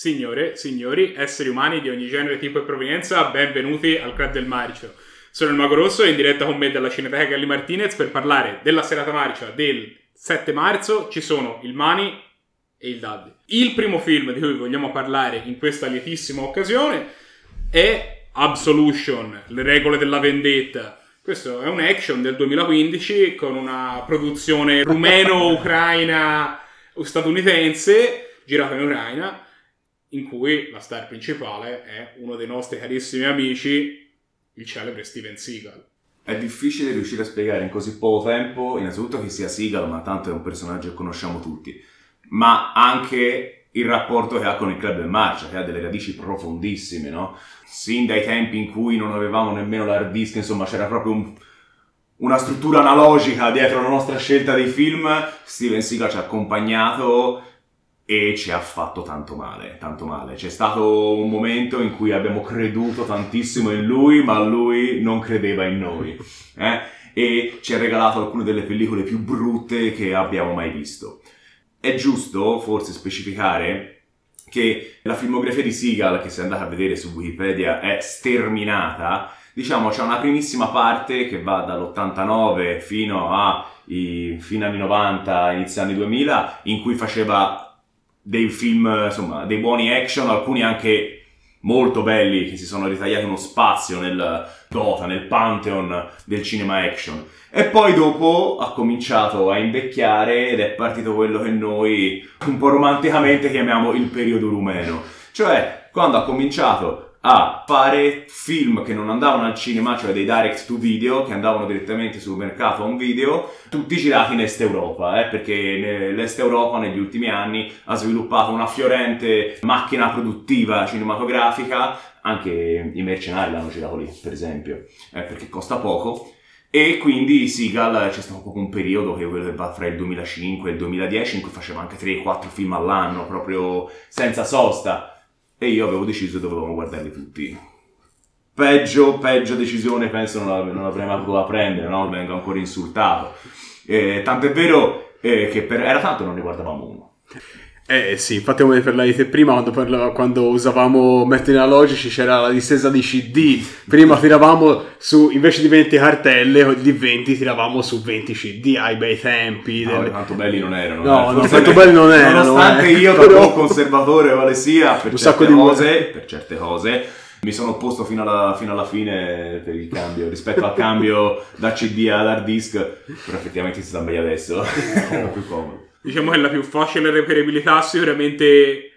Signore, signori, esseri umani di ogni genere, tipo e provenienza, benvenuti al Club del Marcio. Sono il Mago Rosso e in diretta con me dalla Cineteca Galli Martinez per parlare della serata marcia del 7 marzo. Ci sono il Mani e il Daddy. Il primo film di cui vogliamo parlare in questa lietissima occasione è Absolution, le regole della vendetta. Questo è un action del 2015 con una produzione rumeno-ucraina statunitense girata in Ucraina in cui la star principale è uno dei nostri carissimi amici, il celebre Steven Seagal. È difficile riuscire a spiegare in così poco tempo, innanzitutto che sia Seagal, ma tanto è un personaggio che conosciamo tutti, ma anche il rapporto che ha con il club del marcia, che ha delle radici profondissime, no? Sin dai tempi in cui non avevamo nemmeno l'hard disk, insomma c'era proprio un, una struttura analogica dietro la nostra scelta dei film, Steven Seagal ci ha accompagnato e ci ha fatto tanto male, tanto male. C'è stato un momento in cui abbiamo creduto tantissimo in lui, ma lui non credeva in noi. Eh? E ci ha regalato alcune delle pellicole più brutte che abbiamo mai visto. È giusto forse specificare che la filmografia di Seagal, che se andate a vedere su Wikipedia, è sterminata. Diciamo, c'è una primissima parte che va dall'89 fino, a, fino agli 90, inizio anni 2000, in cui faceva dei film, insomma, dei buoni action, alcuni anche molto belli che si sono ritagliati uno spazio nel Dota, nel pantheon del cinema action. E poi dopo ha cominciato a invecchiare ed è partito quello che noi un po' romanticamente chiamiamo il periodo rumeno. Cioè, quando ha cominciato a fare film che non andavano al cinema, cioè dei direct to video, che andavano direttamente sul mercato a un video, tutti girati in Est Europa, eh, perché l'Est Europa negli ultimi anni ha sviluppato una fiorente macchina produttiva cinematografica, anche i mercenari l'hanno girato lì, per esempio, eh, perché costa poco. E quindi Seagal c'è stato proprio un periodo che va fra il 2005 e il 2010 in cui faceva anche 3-4 film all'anno, proprio senza sosta e io avevo deciso che dovevamo guardarli tutti. Peggio, peggio decisione penso non, non avrei mai potuto prendere, no? Vengo ancora insultato. Eh, tanto è vero eh, che per, era tanto non ne guardavamo uno. Eh sì, infatti come parlavi te prima, quando, parlava, quando usavamo metodi analogici c'era la distesa di CD, prima tiravamo su, invece di 20 cartelle, di 20 tiravamo su 20 CD ai bei tempi. No, delle... tanto belli non erano. No, eh. no tanto belli non erano. Nonostante eh. io, da Però... conservatore quale sia, per un certe cose, per certe cose, mi sono opposto fino alla, fino alla, fine per il cambio rispetto al cambio da CD ad hard disk però effettivamente si sta meglio adesso è più comodo diciamo che la più facile reperibilità sicuramente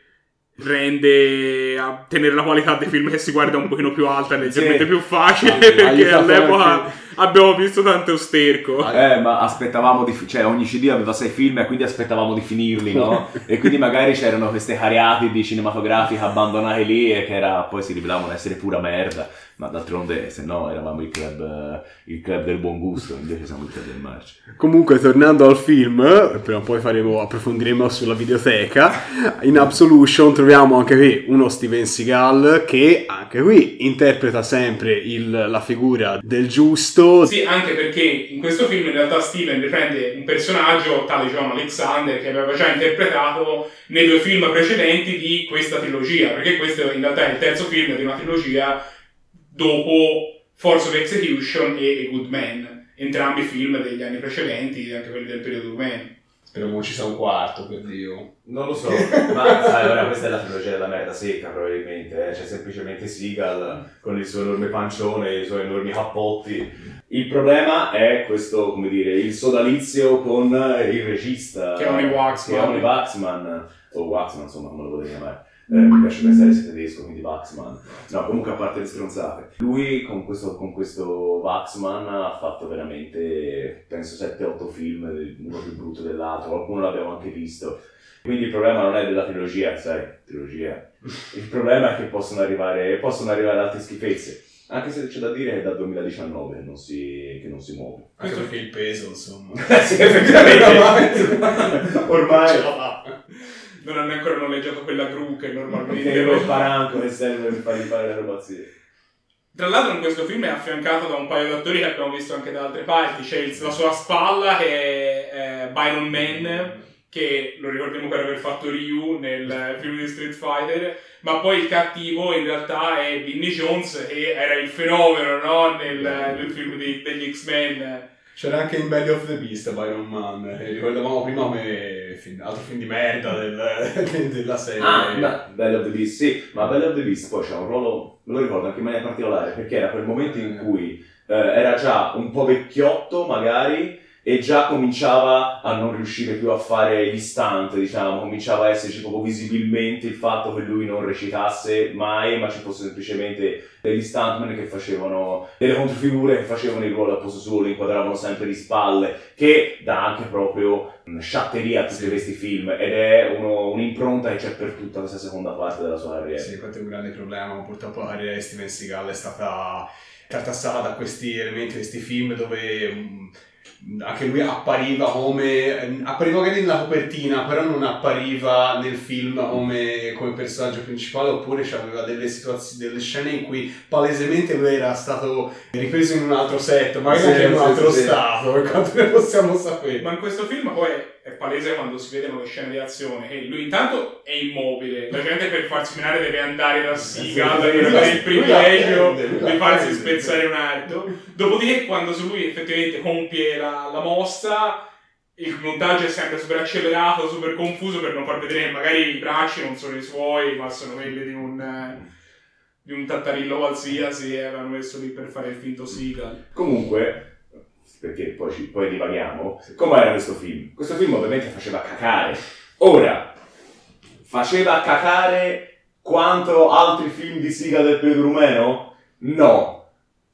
rende a tenere la qualità dei film che si guarda un pochino più alta leggermente sì. più facile perché all'epoca. Abbiamo visto tanto sterco eh ma aspettavamo di cioè ogni cd aveva sei film e quindi aspettavamo di finirli no? e quindi magari c'erano queste cariatidi cinematografiche abbandonate lì e che era, poi si rivelavano essere pura merda ma d'altronde se no eravamo il club, il club del buon gusto, invece siamo il club del marcio. Comunque tornando al film, prima o poi faremo, approfondiremo sulla videoteca, in Absolution troviamo anche qui uno Steven Seagal che anche qui interpreta sempre il, la figura del giusto. Sì, anche perché in questo film in realtà Steven riprende un personaggio, tale John Alexander, che aveva già interpretato nei due film precedenti di questa trilogia, perché questo in realtà è il terzo film di una trilogia dopo Force of Execution e A Good Man, entrambi film degli anni precedenti, anche quelli del periodo rumeno. Speriamo ci sia un quarto, per Dio. Non lo so, ma sai, ora questa è la trilogia della merda secca probabilmente, eh? c'è semplicemente Seagal con il suo enorme pancione, i suoi enormi cappotti. Il problema è questo, come dire, il sodalizio con il regista. Che è Oni Waxman. Che è Waxman, o Waxman insomma, come lo volete chiamare eh, mi piace pensare sia tedesco, quindi Waxman. No, comunque a parte le stronzate. Lui con questo, con questo Waxman ha fatto veramente, penso, 7-8 film, uno più brutto dell'altro, qualcuno l'abbiamo anche visto. Quindi il problema non è della trilogia, sai, trilogia. Il problema è che possono arrivare, possono arrivare altre schifezze. Anche se c'è da dire che è dal 2019 che non si, che non si muove. Anche perché il peso, insomma. sì, effettivamente. Ormai non hanno ancora noleggiato quella gru che normalmente... Che il paranco che serve per far rifare le robazie. Tra l'altro in questo film è affiancato da un paio di attori che abbiamo visto anche da altre parti. C'è il, la sua spalla che è Byron Mann, che lo ricordiamo per aver fatto Ryu nel film di Street Fighter, ma poi il cattivo in realtà è Vinny Jones che era il fenomeno no? nel, nel film di- degli X-Men. C'era anche in Belly of the Beast Iron Man, eh, ricordavamo prima come film- altro film di merda del- della serie. Ah, ma Belly of the Beast, sì, ma Belly of the Beast poi c'è un ruolo, me lo ricordo anche in maniera particolare, perché era quel momento in cui eh, era già un po' vecchiotto magari e già cominciava a non riuscire più a fare gli stunt, diciamo, cominciava a esserci proprio visibilmente il fatto che lui non recitasse mai, ma ci fosse semplicemente degli stuntman che facevano delle controfigure che facevano il ruolo al posto suo, lo inquadravano sempre di spalle, che dà anche proprio sciatteria a tutti Sì. questi film ed è uno- un'impronta che c'è per tutta questa seconda parte della sua carriera. Sì, questo è un grande problema, ma purtroppo la carriera di Steven Seagal è stata tartassata da questi elementi, questi film dove mm, anche lui appariva come appariva magari nella copertina però non appariva nel film come, come personaggio principale oppure aveva delle situazioni delle scene in cui palesemente lui era stato ripreso in un altro set magari Sì, anche in un altro sì, stato per quanto ne possiamo sapere. Ma in questo film poi è palese quando si vedono le scene di azione che lui intanto è immobile, la gente per farsi menare deve andare da Sì, per avere il privilegio di farsi spezzare un arto. Dopodiché quando su lui effettivamente compie la, la mossa, il montaggio è sempre super accelerato, super confuso per non far vedere che magari i bracci non sono i suoi, ma sono quelli di un... eh, Di un tattarillo qualsiasi e avevano messo lì per fare il finto Seagal. Comunque, perché poi, ci, poi divaghiamo, com'era questo film? Questo film ovviamente faceva cacare. Ora, faceva cacare quanto altri film di Siga del periodo rumeno? No.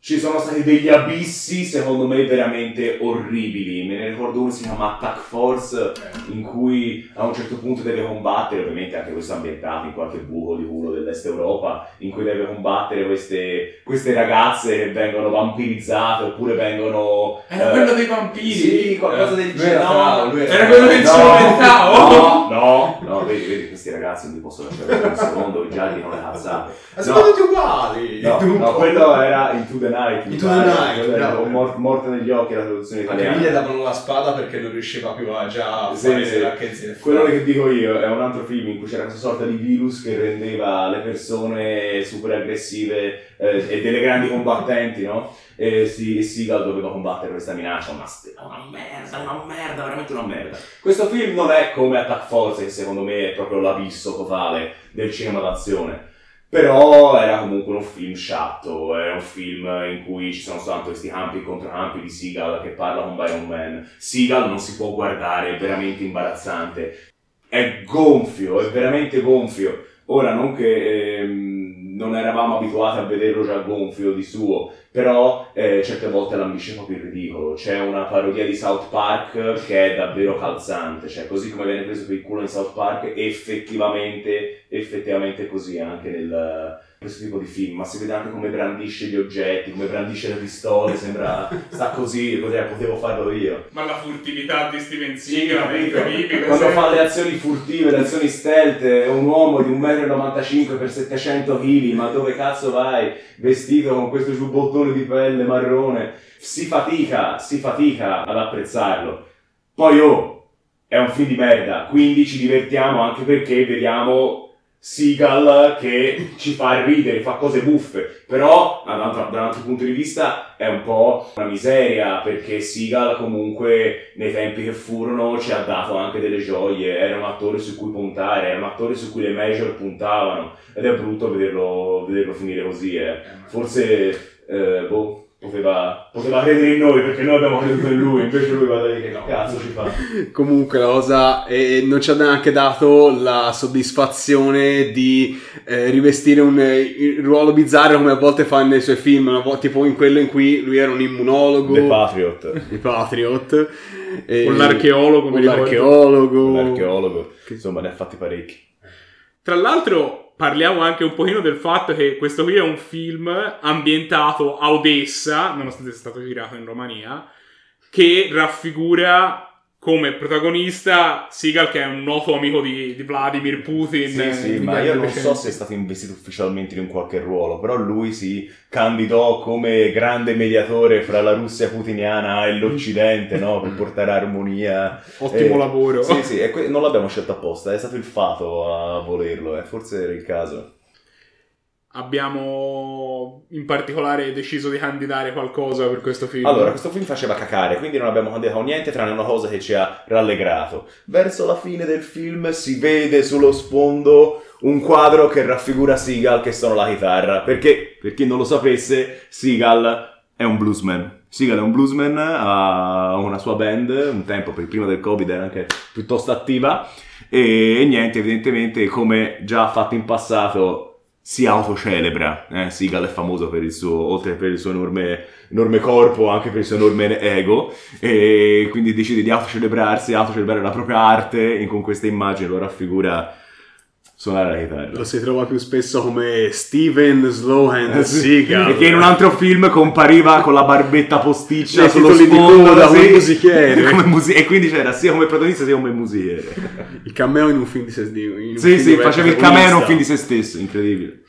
Ci sono stati degli abissi, secondo me, veramente orribili. Me ne ricordo uno si chiama Attack Force, in cui a un certo punto deve combattere, ovviamente anche questo ambientato in qualche buco di culo dell'est Europa, in cui deve combattere queste, queste ragazze che vengono vampirizzate oppure vengono... Era eh, quello dei vampiri! Sì, qualcosa del Lui era genere. lui era Era quello che No, ci! No, no, no, vedi, vedi, questi ragazzi non li posso lasciare per un secondo, i gialli non le cazzate. ma sono tutti uguali No, no, quello era Into the Night. Into the Night, bravo. Mor- Morte negli occhi, la traduzione Anche italiana. lì gli davano la spada perché non riusciva più a già Sì, fare sì. le racchezze Quello che dico io è un altro film in cui c'era questa sorta di virus che rendeva le persone super aggressive eh, e delle grandi combattenti, no? E si, Seagal doveva combattere questa minaccia, una, una merda, una merda, veramente una merda. Questo film non è come Attack Force, che secondo me è proprio l'abisso totale del cinema d'azione. Però era comunque un film sciatto, era un film in cui ci sono soltanto questi campi e controcampi di Seagal che parla con Byron Man. Seagal non si può guardare, è veramente imbarazzante. È gonfio, è veramente gonfio. Ora, non che ehm, non eravamo abituati a vederlo già gonfio di suo, però eh, certe volte l'ambisce proprio il ridicolo. C'è una parodia di South Park che è davvero calzante, cioè così come viene preso per il culo in South Park, effettivamente, effettivamente così anche nel questo tipo di film, ma si vede anche come brandisce gli oggetti, come brandisce le pistole, sembra sta così, potevo farlo io. Ma la furtività di Steven Sì, Seagal è capito? incredibile. Quando sempre. fa le azioni furtive, le azioni stealth, è un uomo di 1,95 m per 700 kg, ma dove cazzo vai? Vestito con questo giubbottone di pelle marrone. Si fatica, si fatica ad apprezzarlo. Poi oh, è un film di merda, quindi ci divertiamo anche perché vediamo Seagal che ci fa ridere, fa cose buffe, però da un altro, da un altro punto di vista è un po' una miseria perché Seagal comunque nei tempi che furono ci ha dato anche delle gioie, era un attore su cui puntare, era un attore su cui le major puntavano ed è brutto vederlo, vederlo finire così, eh. forse eh, boh, poteva, poteva credere in noi perché noi abbiamo creduto in lui, invece lui guarda lì che cazzo ci fa. Comunque la cosa eh, non ci ha neanche dato la soddisfazione di eh, rivestire un eh, ruolo bizzarro come a volte fa nei suoi film, tipo in quello in cui lui era un immunologo, Patriot. i Patriot, e- Con l'archeologo, mi con ricordo. l'archeologo, L'archeologo, insomma ne ha fatti parecchi. Tra l'altro parliamo anche un pochino del fatto che questo qui è un film ambientato a Odessa, nonostante sia stato girato in Romania, che raffigura come protagonista Seagal che è un noto amico di, di Vladimir Putin. Sì, sì, eh, ma io non so se è stato investito ufficialmente in un qualche ruolo, però lui si candidò come grande mediatore fra la Russia putiniana e l'Occidente, no? Per portare armonia. Ottimo Eh, lavoro. Sì, sì, e que- non l'abbiamo scelto apposta, è stato il fato a volerlo, eh. forse era il caso. Abbiamo in particolare deciso di candidare qualcosa per questo film. Allora, questo film faceva cacare, quindi non abbiamo candidato niente tranne una cosa che ci ha rallegrato. Verso la fine del film si vede sullo sfondo un quadro che raffigura Seagal che suona la chitarra. Perché, per chi non lo sapesse, Seagal è un bluesman. Seagal è un bluesman, ha una sua band, un tempo per prima del Covid era anche piuttosto attiva. E, niente, evidentemente, come già fatto in passato, si autocelebra. Eh? Seagal è famoso per il suo, oltre per il suo enorme, enorme corpo, anche per il suo enorme ego. E quindi decide di autocelebrarsi, autocelebrare la propria arte. E con questa immagine lo raffigura suonare la chitarra. Lo si trova più spesso come Steven Slowhand Eh. Seagal. Perché in un altro film compariva con la barbetta posticcia Nei sullo sfondo sì. come musichiere. Come musi- e quindi c'era sia come protagonista sia come musichiere. Il cameo in un film di se in un sì, sì, facevi il cameo in un film di se stesso, incredibile.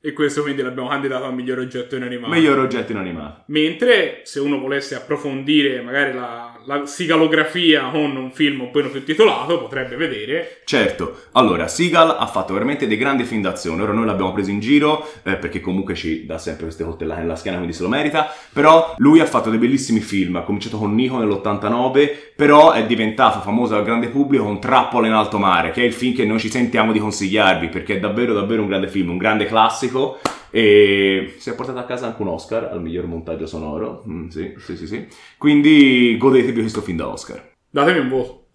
E questo quindi l'abbiamo candidato al miglior oggetto inanimato. Miglior oggetto inanimato. Mentre se uno volesse approfondire magari la, la sigalografia con un film un po' più titolato, potrebbe vedere. Certo, allora Seagal ha fatto veramente dei grandi film d'azione, ora noi l'abbiamo preso in giro eh, perché comunque ci dà sempre queste coltellate nella schiena quindi se lo merita, però lui ha fatto dei bellissimi film, ha cominciato con Nico nell'89, però è diventato famoso al grande pubblico con Trappola in alto mare, che è il film che noi ci sentiamo di consigliarvi perché è davvero davvero un grande film, un grande classico e si è portato a casa anche un Oscar al miglior montaggio sonoro, Mm, sì, sì, sì, sì, quindi godetevi questo film da Oscar. datemi un voto.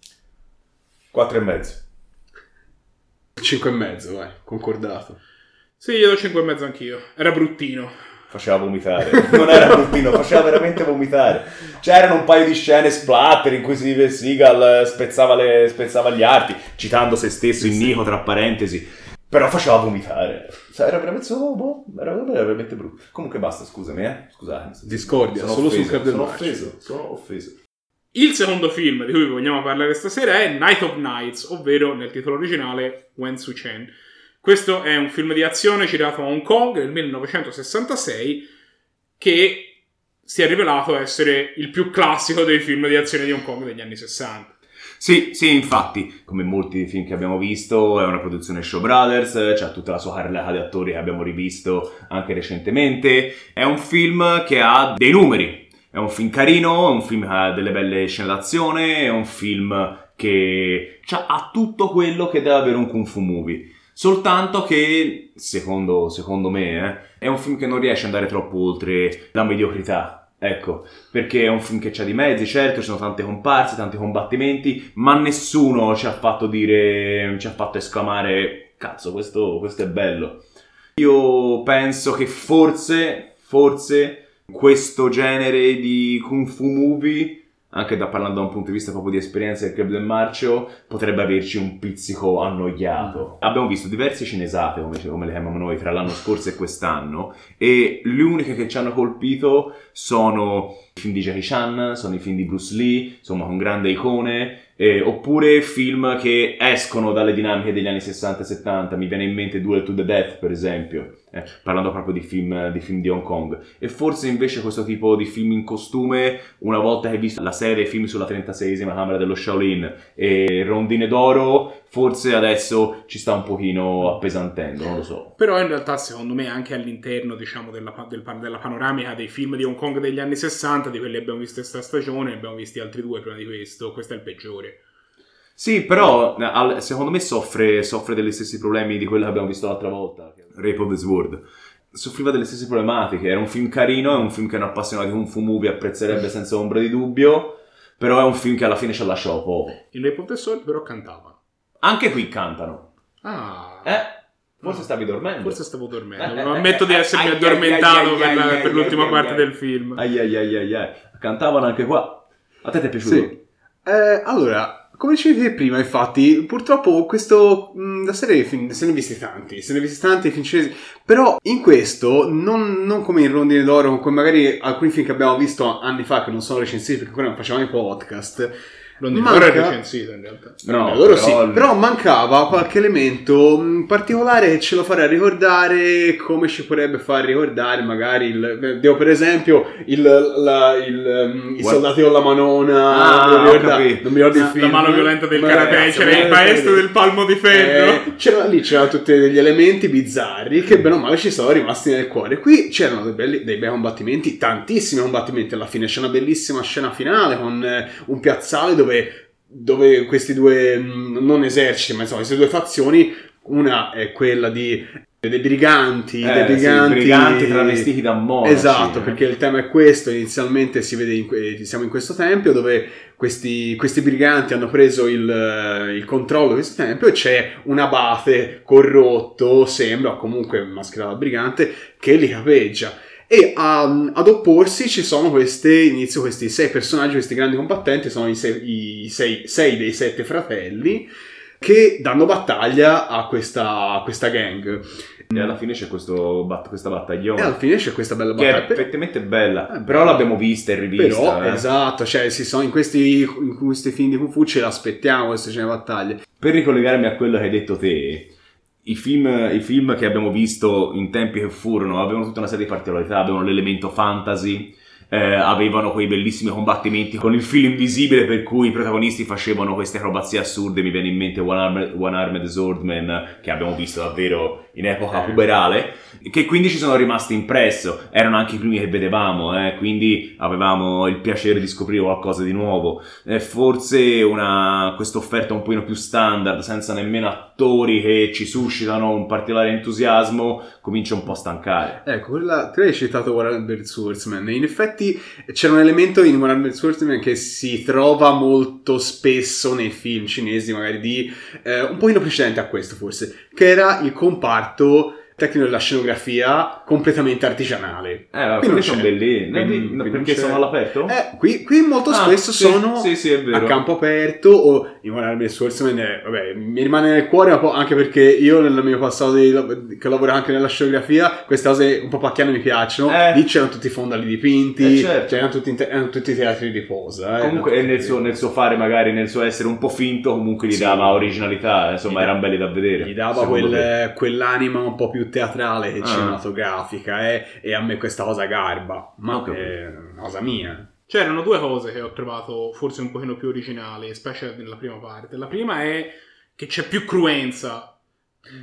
4 e mezzo. 5 e mezzo, vai, concordato. Sì, io do 5 e mezzo anch'io. Era bruttino. faceva vomitare. Non era bruttino, faceva veramente vomitare. C'erano un paio di scene splatter in cui si vede Seagal spezzava, le- spezzava gli arti, citando se stesso in Nico tra parentesi. Però faceva vomitare. Cioè, Era veramente, oh, boh, era era veramente brutto. Comunque basta, scusami, eh. Scusate. Discordia, Sono solo sul offeso, Club del Sono Marcio. offeso, sono offeso. Il secondo film di cui vogliamo parlare stasera è Night of Nights, ovvero nel titolo originale Wen Su Chen. Questo è un film di azione girato a Hong Kong nel 1966 che si è rivelato essere il più classico dei film di azione di Hong Kong degli anni 60. Sì, sì, infatti, come molti film che abbiamo visto, è una produzione Show Brothers, c'ha tutta la sua carrellata di attori che abbiamo rivisto anche recentemente. È un film che ha dei numeri, è un film carino, è un film che ha delle belle scene d'azione, è un film che ha tutto quello che deve avere un kung fu movie. Soltanto che, secondo, secondo me, eh, è un film che non riesce ad andare troppo oltre la mediocrità. Ecco, perché è un film che c'ha di mezzi, certo, ci sono tante comparse, tanti combattimenti, ma nessuno ci ha fatto dire, ci ha fatto esclamare, cazzo, questo, questo è bello. Io penso che forse, forse, questo genere di kung fu movie, anche da parlando da un punto di vista proprio di esperienza del Club del Marcio, potrebbe averci un pizzico annoiato. Abbiamo visto diverse cinesate, come, come le chiamiamo noi, tra l'anno scorso e quest'anno, e le uniche che ci hanno colpito sono i film di Jackie Chan, sono i film di Bruce Lee, insomma con grande icone, eh, oppure film che escono dalle dinamiche degli anni 60 e 70, mi viene in mente Duel to the Death per esempio, eh, parlando proprio di film, di film di Hong Kong. E forse invece questo tipo di film in costume, una volta che hai visto la serie film sulla 36esima Camera dello Shaolin e Rondine d'Oro, forse adesso ci sta un pochino appesantendo, non lo so. Però in realtà secondo me anche all'interno diciamo, della, del della panoramica dei film di Hong Kong degli anni 60, di quelli che abbiamo visto questa stagione, ne abbiamo visti altri due prima di questo, questo è il peggiore. Sì, però al- secondo me soffre, soffre degli stessi problemi di quello che abbiamo visto l'altra volta. Rape of the Sword. Soffriva delle stesse problematiche. Era un film carino, è un film che un appassionato di Kung Fu Movie apprezzerebbe senza ombra di dubbio. Però è un film che alla fine ci ha lasciato poco. Il Rape of the Sword però cantava. Anche qui cantano. Ah, Eh? Forse stavi dormendo. forse stavo dormendo. Eh, eh, Ammetto di eh, essermi ai, addormentato ai, per, ai, per l'ultima parte del film. Ai ai ai ai ai. Cantavano anche qua. A te ti è piaciuto? Sì. Eh, allora, come dicevi prima, infatti, purtroppo questo, mh, la serie dei film, se ne visti tanti, se ne visti tanti film cinesi, però in questo, non, non come in Rondine d'Oro, come magari alcuni film che abbiamo visto anni fa, che non sono recensiti perché ancora non facevamo i podcast, London Manca- Horror è recensito in realtà. No, loro però sì, però mancava qualche elemento mh, particolare che ce lo farà ricordare come ci potrebbe far ricordare magari il, devo per esempio il, la- il, um, i soldati con la manona Ah, non, mi ho ricorda- capito. non mi ricordo il La film mano violenta del karate, c'era il maestro del palmo di ferro. Eh, c'era, lì c'erano tutti degli elementi bizzarri che bene o male ci sono rimasti nel cuore. Qui c'erano dei, belli- dei bei combattimenti, tantissimi combattimenti. Alla fine c'è una bellissima scena finale con eh, un piazzale dove, dove questi due, mh, non eserciti, ma insomma, queste due fazioni, una è quella di dei briganti, Eh, dei sì, briganti, briganti travestiti da monaci. Esatto, eh. perché il tema è questo. Inizialmente si vede in que- siamo in questo tempio dove questi, questi briganti hanno preso il, eh, il controllo di questo tempio e c'è un abate corrotto, sembra, o comunque mascherato da brigante, che li capeggia. E a- ad opporsi ci sono queste, inizio questi sei personaggi, questi grandi combattenti, sono i sei, i sei- sei dei sette fratelli che danno battaglia a questa, a questa gang. E alla fine c'è questo bat- questa battaglione. E alla fine c'è questa bella che è battaglia. effettivamente bella. Eh, però l'abbiamo vista e rivista. Però, eh. esatto, cioè, si sono in questi, in questi film di Kung Fu ce l'aspettiamo queste scene battaglie. Per ricollegarmi a quello che hai detto te, i film, i film che abbiamo visto in tempi che furono avevano tutta una serie di particolarità, avevano l'elemento fantasy, eh, avevano quei bellissimi combattimenti con il filo invisibile per cui i protagonisti facevano queste acrobazie assurde, mi viene in mente One Armed, One Armed Swordman che abbiamo visto davvero in epoca Eh. puberale, che quindi ci sono rimasti impresso, erano anche i primi che vedevamo, eh, quindi avevamo il piacere di scoprire qualcosa di nuovo. Eh, forse una, questa offerta un pochino più standard, senza nemmeno attori che ci suscitano un particolare entusiasmo, comincia un po' a stancare. Ecco, quella, tu hai citato Warhammer Swordsman. In effetti c'è un elemento in Warhammer Swordsman che si trova molto spesso nei film cinesi, magari di eh, un pochino precedente a questo, forse, che era il comparto tecnico della scenografia completamente artigianale. Eh, Qui non sono belli, no, perché sono all'aperto? Eh, qui, qui molto Ah, spesso sì, sono sì, sì, a campo aperto o in Warhammer Swordsman eh, vabbè, mi rimane nel cuore un po' anche perché io nel mio passato di- che lavoro anche nella scenografia queste cose un po' pacchiane mi piacciono Eh. lì c'erano tutti i fondali dipinti Eh, certo. c'erano tutti, in te- erano tutti i teatri di posa eh. Comunque Erano nel tutti- suo, nel suo fare, magari nel suo essere un po' finto, comunque gli dava originalità, insomma, Gli erano belli da vedere. gli dava quel- quell'anima un po' più teatrale che Ah. cinematografica eh, e a me questa cosa garba ma capito. è una cosa mia C'erano due cose che ho trovato forse un pochino più originali, specie nella prima parte. La prima è che c'è più cruenza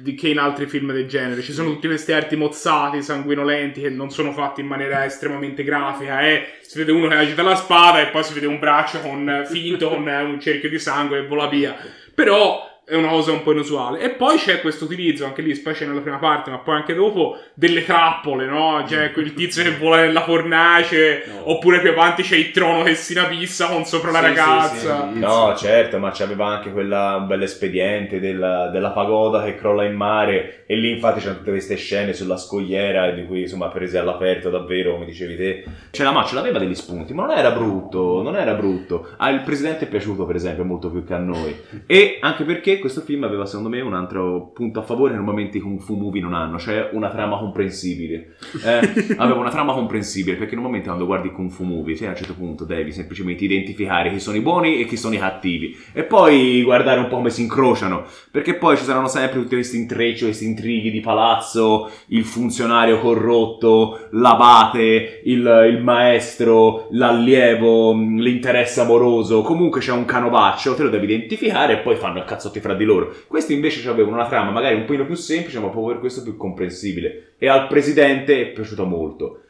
di- che in altri film del genere. Ci sono tutti questi arti mozzati, sanguinolenti, che non sono fatti in maniera estremamente grafica. Eh. Si vede uno che agita la spada e poi si vede un braccio con, finto con un cerchio di sangue e vola via. Però è una cosa un po' inusuale. E poi c'è questo utilizzo, anche lì, specie nella prima parte, ma poi anche dopo, delle trappole, no? C'è quel tizio che vola nella fornace, No. oppure più avanti c'è il trono che si inabissa con sopra la Sì, ragazza. sì, sì. No, certo, ma c'aveva anche quella, un bel espediente della, della pagoda che crolla in mare e lì infatti c'erano tutte queste scene sulla scogliera di cui insomma prese all'aperto davvero, come dicevi te. Cioè la macchia aveva degli spunti, ma non era brutto, non era brutto. Al presidente è piaciuto per esempio molto più che a noi. E anche perché questo film aveva secondo me un altro punto a favore che normalmente i kung fu movie non hanno, cioè una trama comprensibile. Eh, aveva una trama comprensibile perché normalmente quando guardi kung fu movie, cioè, a un certo punto devi semplicemente identificare chi sono i buoni e chi sono i cattivi e poi guardare un po' come si incrociano, perché poi ci saranno sempre tutti questi intrecci, questi intrighi di palazzo, il funzionario corrotto, l'abate, il, il maestro, l'allievo, mh, l'interesse amoroso, comunque c'è un canovaccio, te lo devi identificare e poi fanno i cazzotti fra di loro. Questi invece avevano una trama magari un pochino più semplice, ma proprio per questo più comprensibile. E al presidente è piaciuto molto.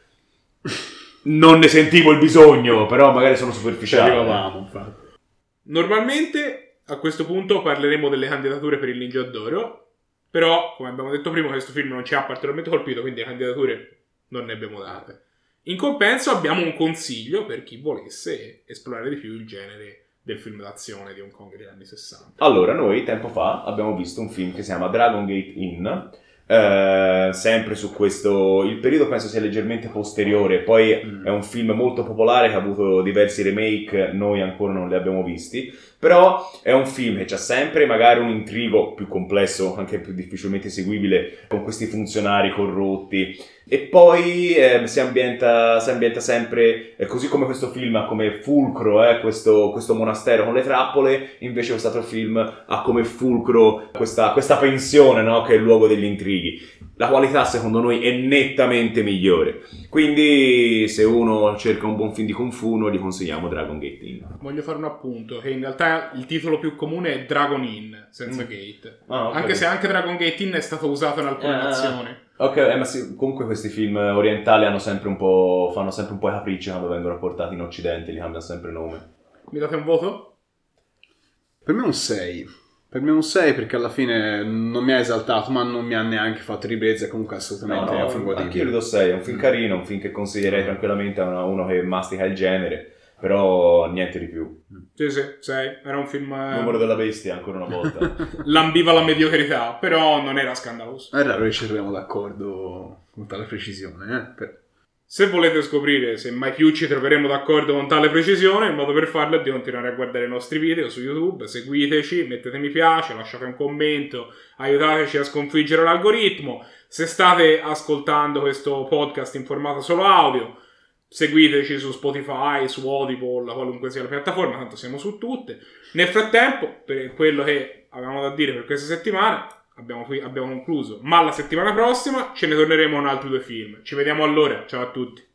Non ne sentivo il bisogno, però magari sono ci superficiale. arrivavamo infatti Normalmente a questo punto parleremo delle candidature per il Ninja d'Oro. Però, come abbiamo detto prima, questo film non ci ha particolarmente colpito, quindi le candidature non ne abbiamo date. In compenso abbiamo un consiglio per chi volesse esplorare di più il genere del film d'azione di Hong Kong degli anni 60. Allora, noi tempo fa abbiamo visto un film che si chiama Dragon Gate Inn, eh, sempre su questo. Il periodo penso sia leggermente posteriore. Poi Mm. è un film molto popolare che ha avuto diversi remake, noi ancora non li abbiamo visti. Però è un film che ha sempre magari un intrigo più complesso, anche più difficilmente seguibile, con questi funzionari corrotti. E poi eh, si, ambienta, si ambienta sempre, eh, così come questo film ha come fulcro eh, questo, questo monastero con le trappole, invece quest'altro film ha come fulcro questa, questa pensione no? che è il luogo degli intrighi. La qualità secondo noi è nettamente migliore. Quindi se uno cerca un buon film di Kung Fu noi gli consigliamo Dragon Gate Inn. Voglio fare un appunto, che in realtà il titolo più comune è Dragon Inn, senza Mm. gate. Ah, ok. Anche se anche Dragon Gate Inn è stato usato in alcune Ah. nazioni. Ok, eh, ma sì, comunque questi film orientali hanno sempre un po', fanno sempre un po' i capricci quando vengono portati in occidente, gli cambiano sempre nome. Mi date un voto? Per me è un 6. Per me è un 6 perché alla fine non mi ha esaltato, ma non mi ha neanche fatto ribrezza. Comunque, assolutamente è un film anche io le do 6, è un film carino, un film che consiglierei tranquillamente a uno che mastica il genere, però niente di più. Sì, sì, sei. Era un film... eh, Numero della bestia, ancora una volta. Lambiva la mediocrità, però non era scandaloso. È raro che ci troviamo d'accordo con tale precisione. Eh? Per- Se volete scoprire se mai più ci troveremo d'accordo con tale precisione, il modo per farlo è di continuare a guardare i nostri video su YouTube, seguiteci, mettete mi piace, lasciate un commento, aiutateci a sconfiggere l'algoritmo. Se state ascoltando questo podcast in formato solo audio, seguiteci su Spotify, su Audible, qualunque sia la piattaforma, tanto siamo su tutte. Nel frattempo, per quello che avevamo da dire per questa settimana, abbiamo, abbiamo concluso. Ma la settimana prossima ce ne torneremo con altri due film. Ci vediamo allora. Ciao a tutti.